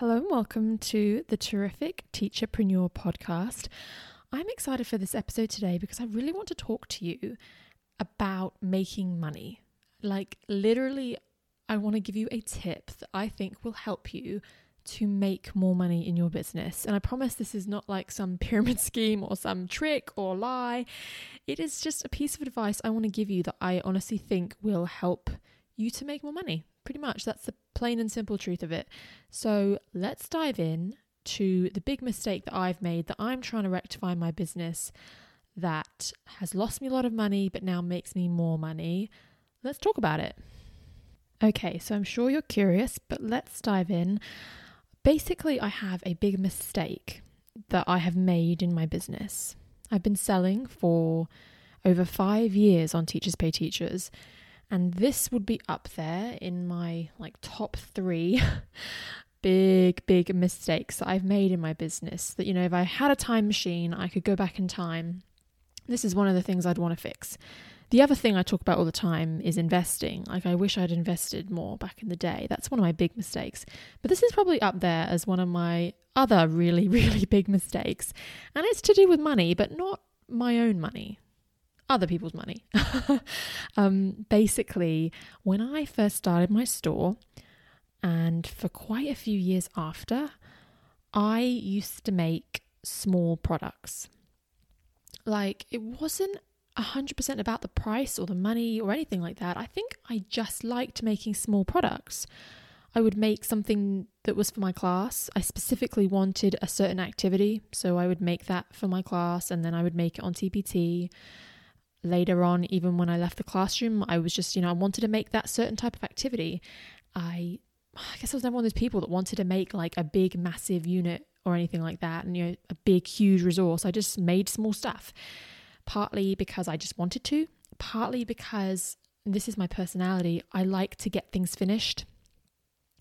Hello and welcome to the Terrific Teacherpreneur podcast. I'm excited for this episode today because I really want to talk to you about making money. Like, literally, I want to give you a tip that I think will help you to make more money in your business. And I promise this is not like some pyramid scheme or some trick or lie. It is just a piece of advice I want to give you that I honestly think will help you to make more money. Pretty much, that's the plain and simple truth of it. So let's dive in to the big mistake that I've made that I'm trying to rectify my business that has lost me a lot of money but now makes me more money. Let's talk about it. Okay, so I'm sure you're curious, but let's dive in. Basically, I have a big mistake that I have made in my business. I've been selling for over five years on Teachers Pay Teachers, and this would be up there in my like top three big, big mistakes that I've made in my business. That, you know, if I had a time machine, I could go back in time. This is one of the things I'd want to fix. The other thing I talk about all the time is investing. Like, I wish I'd invested more back in the day. That's one of my big mistakes. But this is probably up there as one of my other really, really big mistakes. And it's to do with money, but not my own money other people's money. um, basically, when I first started my store, and for quite a few years after, I used to make small products. Like, it wasn't 100% about the price or the money or anything like that. I think I just liked making small products. I would make something that was for my class. I specifically wanted a certain activity, so I would make that for my class and then I would make it on TPT later on, even when I left the classroom, I was just, you know, I wanted to make that certain type of activity. I, I guess I was never one of those people that wanted to make like a big, massive unit or anything like that, and you know, a big, huge resource. I just made small stuff, partly because I just wanted to, partly because this is my personality. I like to get things finished.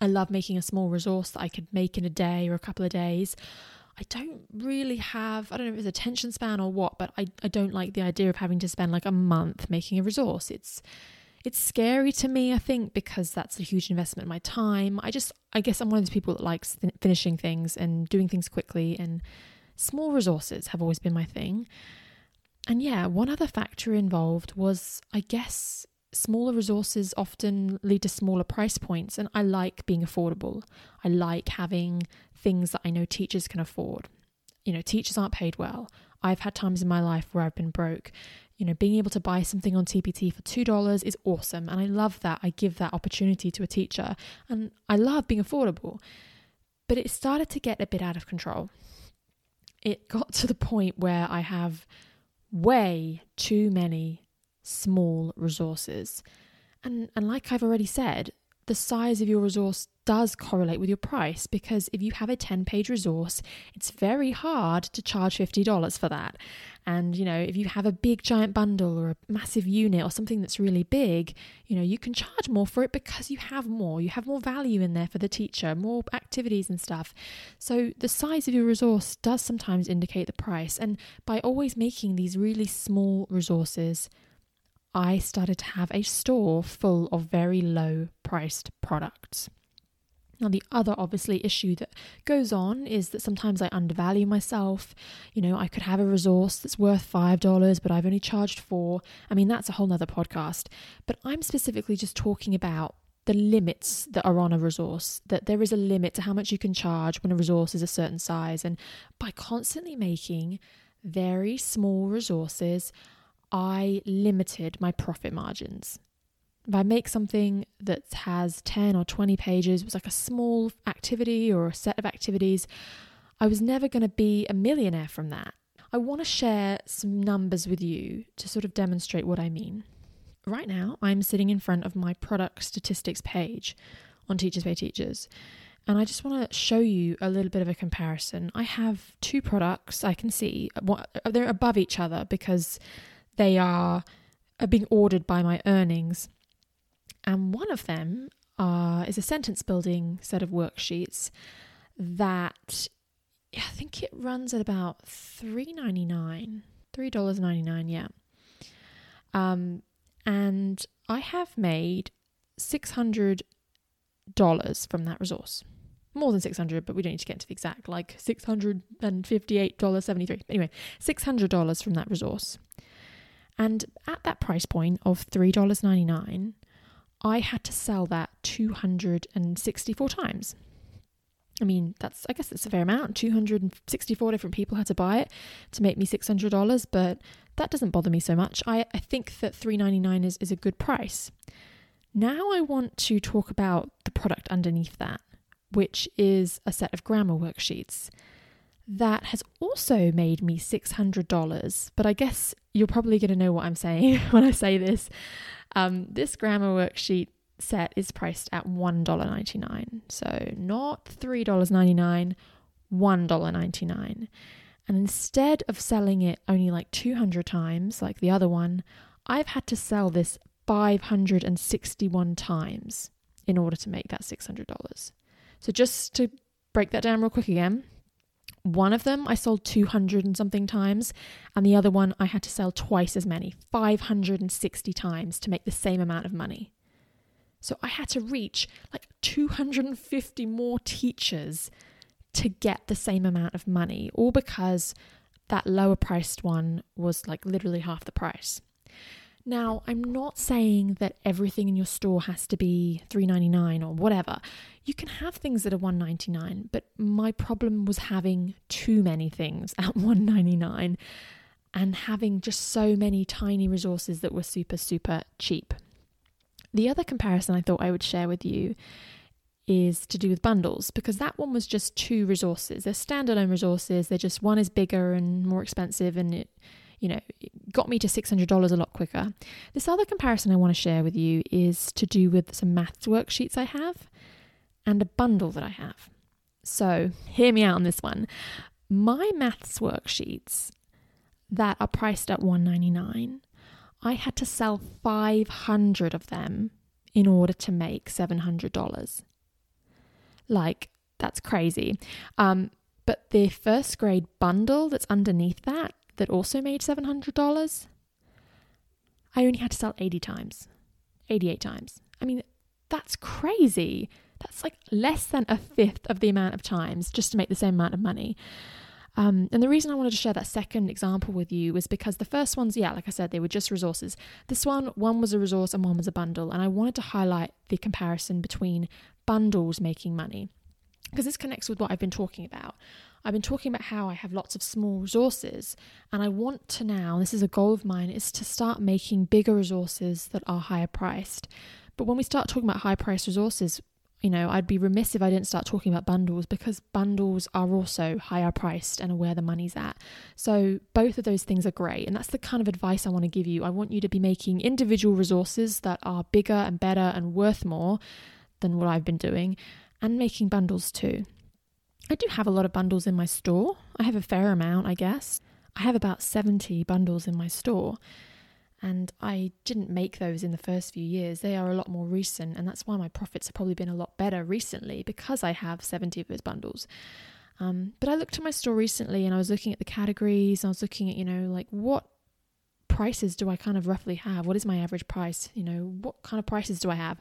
I love making a small resource that I could make in a day or a couple of days. I don't really have, I don't know if it's attention span or what, but I, I don't like the idea of having to spend like a month making a resource. It's it's scary to me, I think, because that's a huge investment in my time. I just, I guess I'm one of those people that likes th- finishing things and doing things quickly, and small resources have always been my thing. And yeah, one other factor involved was, I guess, smaller resources often lead to smaller price points, and I like being affordable. I like having things that I know teachers can afford. You know, teachers aren't paid well. I've had times in my life where I've been broke. You know, being able to buy something on TPT for $2 is awesome. And I love that. I give that opportunity to a teacher. And I love being affordable. But it started to get a bit out of control. It got to the point where I have way too many small resources. And, and like I've already said, the size of your resource does correlate with your price because if you have a 10 page resource, it's very hard to charge $50 for that. And, you know, if you have a big giant bundle or a massive unit or something that's really big, you know, you can charge more for it because you have more. You have more value in there for the teacher, more activities and stuff. So the size of your resource does sometimes indicate the price. And by always making these really small resources, I started to have a store full of very low priced products. Now, the other obviously issue that goes on is that sometimes I undervalue myself. You know, I could have a resource that's worth $5, but I've only charged four. I mean, that's a whole nother podcast. But I'm specifically just talking about the limits that are on a resource, that there is a limit to how much you can charge when a resource is a certain size. And by constantly making very small resources, I limited my profit margins. If I make something that has 10 or 20 pages, it was like a small activity or a set of activities, I was never going to be a millionaire from that. I want to share some numbers with you to sort of demonstrate what I mean. Right now, I'm sitting in front of my product statistics page on Teachers Pay Teachers. And I just want to show you a little bit of a comparison. I have two products I can see, uh, uh, they're above each other because they are, are being ordered by my earnings. And one of them uh, is a sentence building set of worksheets that I think it runs at about three ninety nine, three dollars ninety nine. Yeah. Um, and I have made six hundred dollars from that resource. More than six hundred, but we don't need to get into the exact. Like six hundred and fifty eight dollars seventy three. Anyway, six hundred dollars from that resource. And at that price point of three dollars ninety nine, I had to sell that two hundred and sixty four times. I mean, that's I guess it's a fair amount. 264 different people had to buy it to make me $600, but that doesn't bother me so much. I, I think that 399 is, is a good price. Now I want to talk about the product underneath that, which is a set of grammar worksheets. That has also made me $600, but I guess you're probably going to know what I'm saying when I say this. Um, this grammar worksheet set is priced at $1.99. So not $3.99, $1.99. And instead of selling it only like 200 times, like the other one, I've had to sell this 561 times in order to make that $600. So just to break that down real quick again, one of them I sold 200 and something times, and the other one I had to sell twice as many, 560 times to make the same amount of money. So I had to reach like 250 more teachers to get the same amount of money, all because that lower priced one was like literally half the price. Now, I'm not saying that everything in your store has to be 3.99 or whatever. You can have things that are 1.99, but my problem was having too many things at 1.99 and having just so many tiny resources that were super super cheap. The other comparison I thought I would share with you is to do with bundles because that one was just two resources. They're standalone resources. They're just one is bigger and more expensive and it you know, got me to $600 a lot quicker. This other comparison I want to share with you is to do with some maths worksheets I have and a bundle that I have. So, hear me out on this one. My maths worksheets that are priced at 199 I had to sell 500 of them in order to make $700. Like, that's crazy. Um, but the first grade bundle that's underneath that, that also made $700, I only had to sell 80 times, 88 times. I mean, that's crazy. That's like less than a fifth of the amount of times just to make the same amount of money. Um, and the reason I wanted to share that second example with you was because the first ones, yeah, like I said, they were just resources. This one, one was a resource and one was a bundle. And I wanted to highlight the comparison between bundles making money because this connects with what I've been talking about. I've been talking about how I have lots of small resources, and I want to now, this is a goal of mine, is to start making bigger resources that are higher priced. But when we start talking about high priced resources, you know, I'd be remiss if I didn't start talking about bundles because bundles are also higher priced and are where the money's at. So both of those things are great. And that's the kind of advice I want to give you. I want you to be making individual resources that are bigger and better and worth more than what I've been doing and making bundles too. I do have a lot of bundles in my store. I have a fair amount, I guess. I have about 70 bundles in my store. And I didn't make those in the first few years. They are a lot more recent, and that's why my profits have probably been a lot better recently because I have 70 of those bundles. Um, but I looked at my store recently and I was looking at the categories, I was looking at, you know, like what prices do I kind of roughly have? What is my average price? You know, what kind of prices do I have?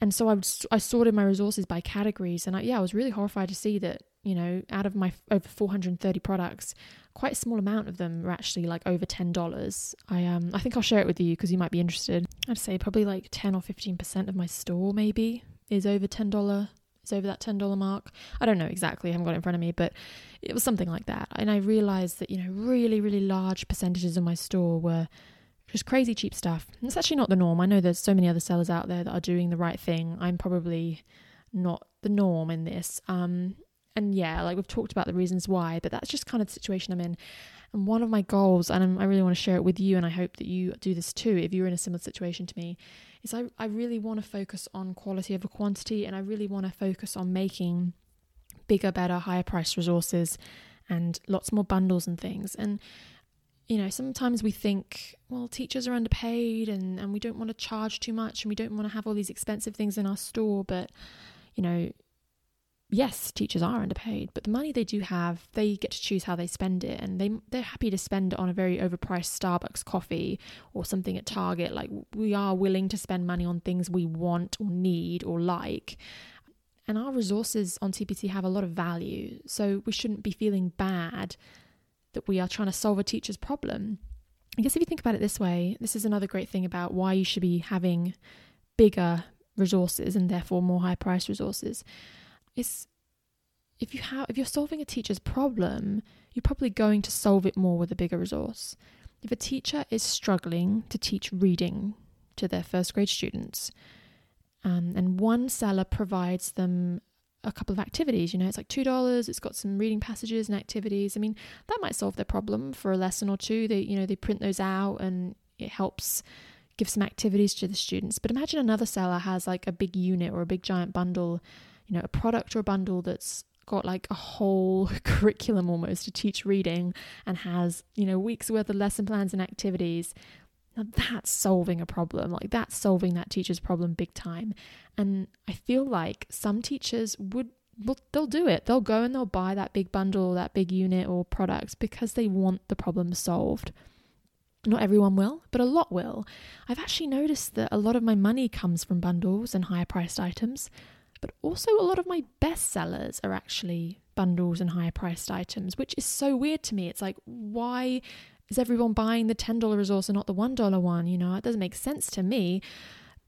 And so I, was, I sorted my resources by categories, and I, yeah, I was really horrified to see that you know, out of my over 430 products, quite a small amount of them are actually like over $10. I um I think I'll share it with you because you might be interested. I'd say probably like 10 or 15% of my store maybe is over $10 is over that $10 mark. I don't know exactly, I haven't got it in front of me, but it was something like that. And I realized that, you know, really, really large percentages of my store were just crazy cheap stuff. And it's actually not the norm. I know there's so many other sellers out there that are doing the right thing. I'm probably not the norm in this. Um, and yeah, like we've talked about the reasons why, but that's just kind of the situation I'm in. And one of my goals, and I really want to share it with you, and I hope that you do this too, if you're in a similar situation to me, is I, I really want to focus on quality over quantity and I really want to focus on making bigger, better, higher priced resources and lots more bundles and things. And you know, sometimes we think, well, teachers are underpaid and, and we don't want to charge too much and we don't want to have all these expensive things in our store. But, you know, yes, teachers are underpaid, but the money they do have, they get to choose how they spend it, and they they're happy to spend it on a very overpriced Starbucks coffee or something at Target. Like we are willing to spend money on things we want or need or like. And our resources on TPT have a lot of value, so we shouldn't be feeling bad that we are trying to solve a teacher's problem. I guess if you think about it this way, this is another great thing about why you should be having bigger resources and therefore more high price resources is if you have if you're solving a teacher's problem, you're probably going to solve it more with a bigger resource. If a teacher is struggling to teach reading to their first grade students, um, and one seller provides them a couple of activities, you know, it's like two dollars, it's got some reading passages and activities. I mean, that might solve their problem for a lesson or two. They, you know, they print those out and it helps give some activities to the students. But imagine another seller has like a big unit or a big giant bundle you know, a product or a bundle that's got like a whole curriculum almost to teach reading and has, you know, weeks worth of lesson plans and activities. Now that's solving a problem. Like that's solving that teacher's problem big time. And I feel like some teachers would well, they'll do it. They'll go and they'll buy that big bundle, or that big unit or products because they want the problem solved. Not everyone will, but a lot will. I've actually noticed that a lot of my money comes from bundles and higher priced items but also a lot of my best sellers are actually bundles and higher priced items, which is so weird to me. It's like, why is everyone buying the $10 resource and not the $1 one? You know, it doesn't make sense to me.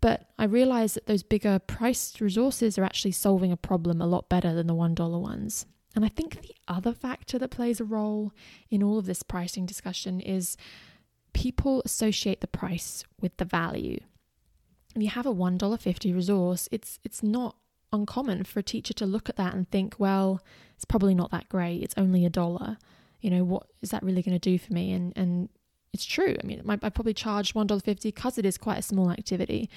But I realize that those bigger priced resources are actually solving a problem a lot better than the $1 ones. And I think the other factor that plays a role in all of this pricing discussion is people associate the price with the value. If you have a $1.50 resource, it's it's not uncommon for a teacher to look at that and think, well, it's probably not that great. It's only a dollar. You know, what is that really going to do for me? And and it's true. I mean, I probably charge one dollar fifty because it is quite a small activity.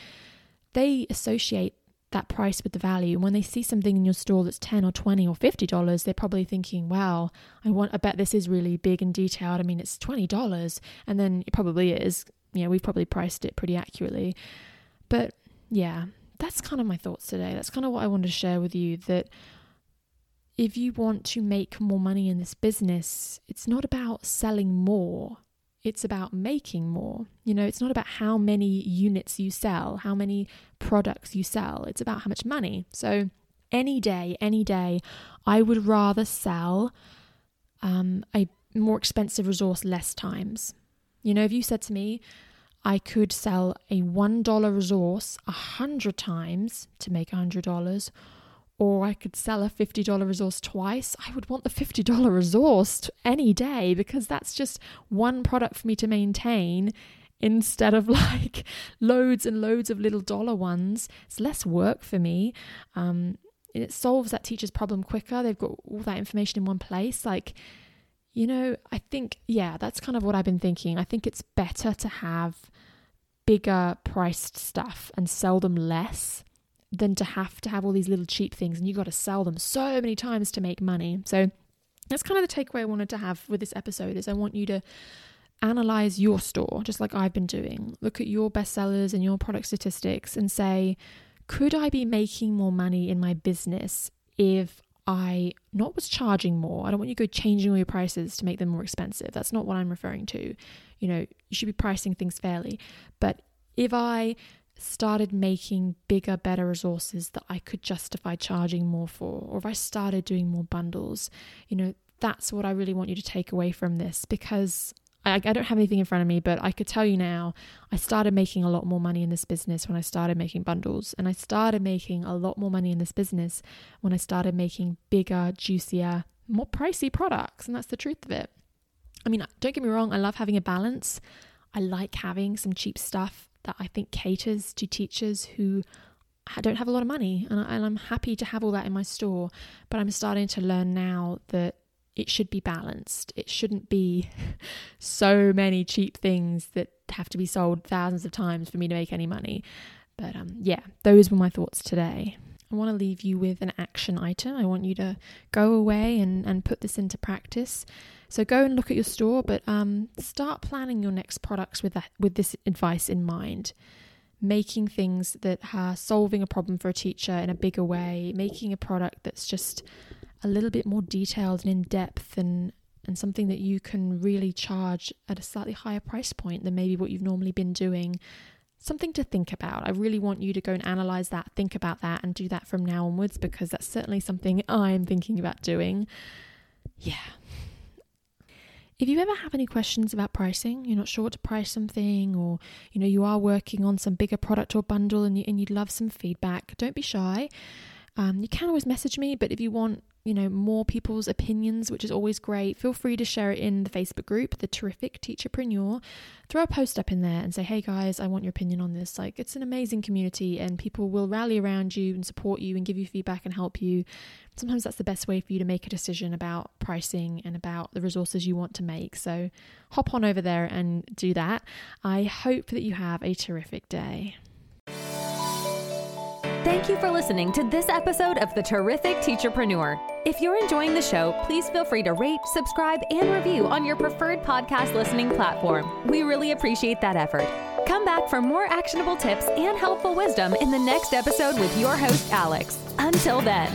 They associate that price with the value. And when they see something in your store that's ten or twenty or fifty dollars, they're probably thinking, "Wow, I want. I bet this is really big and detailed. I mean, it's twenty dollars, and then it probably is. You know, we've probably priced it pretty accurately, but yeah, that's kind of my thoughts today. That's kind of what I wanted to share with you that if you want to make more money in this business, it's not about selling more. It's about making more. You know, it's not about how many units you sell, how many products you sell. It's about how much money. So, any day, any day, I would rather sell um, a more expensive resource less times. You know, if you said to me, I could sell a $1 resource a hundred times to make a $100, or I could sell a $50 resource twice. I would want the $50 resource any day because that's just one product for me to maintain instead of like loads and loads of little dollar ones. It's less work for me. Um, it solves that teacher's problem quicker. They've got all that information in one place. Like, you know, I think, yeah, that's kind of what I've been thinking. I think it's better to have bigger priced stuff and sell them less than to have to have all these little cheap things and you got to sell them so many times to make money. So that's kind of the takeaway I wanted to have with this episode is I want you to analyze your store just like I've been doing. Look at your bestsellers and your product statistics and say, could I be making more money in my business if I not was charging more. I don't want you to go changing all your prices to make them more expensive. That's not what I'm referring to. You know, you should be pricing things fairly. But if I started making bigger, better resources that I could justify charging more for, or if I started doing more bundles, you know, that's what I really want you to take away from this because I, I don't have anything in front of me, but I could tell you now, I started making a lot more money in this business when I started making bundles. And I started making a lot more money in this business when I started making bigger, juicier, more pricey products. And that's the truth of it. I mean, don't get me wrong, I love having a balance. I like having some cheap stuff that I think caters to teachers who don't have a lot of money. And, I, am happy to have all that in my store. But I'm starting to learn now that it should be balanced. It shouldn't be so many cheap things that have to be sold thousands of times for me to make any money. But um, yeah, those were my thoughts today. I want to leave you with an action item. I want you to go away and, and put this into practice. So go and look at your store, but um, start planning your next products with that with this advice in mind. Making things that are solving a problem for a teacher in a bigger way, making a product that's just a little bit more detailed and in depth and and something that you can really charge at a slightly higher price point than maybe what you've normally been doing something to think about. I really want you to go and analyze that, think about that, and do that from now onwards because that's certainly something I'm thinking about doing. Yeah. If you ever have any questions about pricing, you're not sure what to price something, or you know you are working on some bigger product or bundle and, you, and you'd love some feedback, don't be shy. Um, you can always message me, but if you want you know, more people's opinions, which is always great. Feel free to share it in the Facebook group, The Terrific Teacherpreneur. Throw a post up in there and say, hey guys, I want your opinion on this. Like, it's an amazing community and people will rally around you and support you and give you feedback and help you. Sometimes that's the best way for you to make a decision about pricing and about the resources you want to make. So hop on over there and do that. I hope that you have a terrific day. Thank you for listening to this episode of The Terrific Teacherpreneur. If you're enjoying the show, please feel free to rate, subscribe, and review on your preferred podcast listening platform. We really appreciate that effort. Come back for more actionable tips and helpful wisdom in the next episode with your host, Alex. Until then.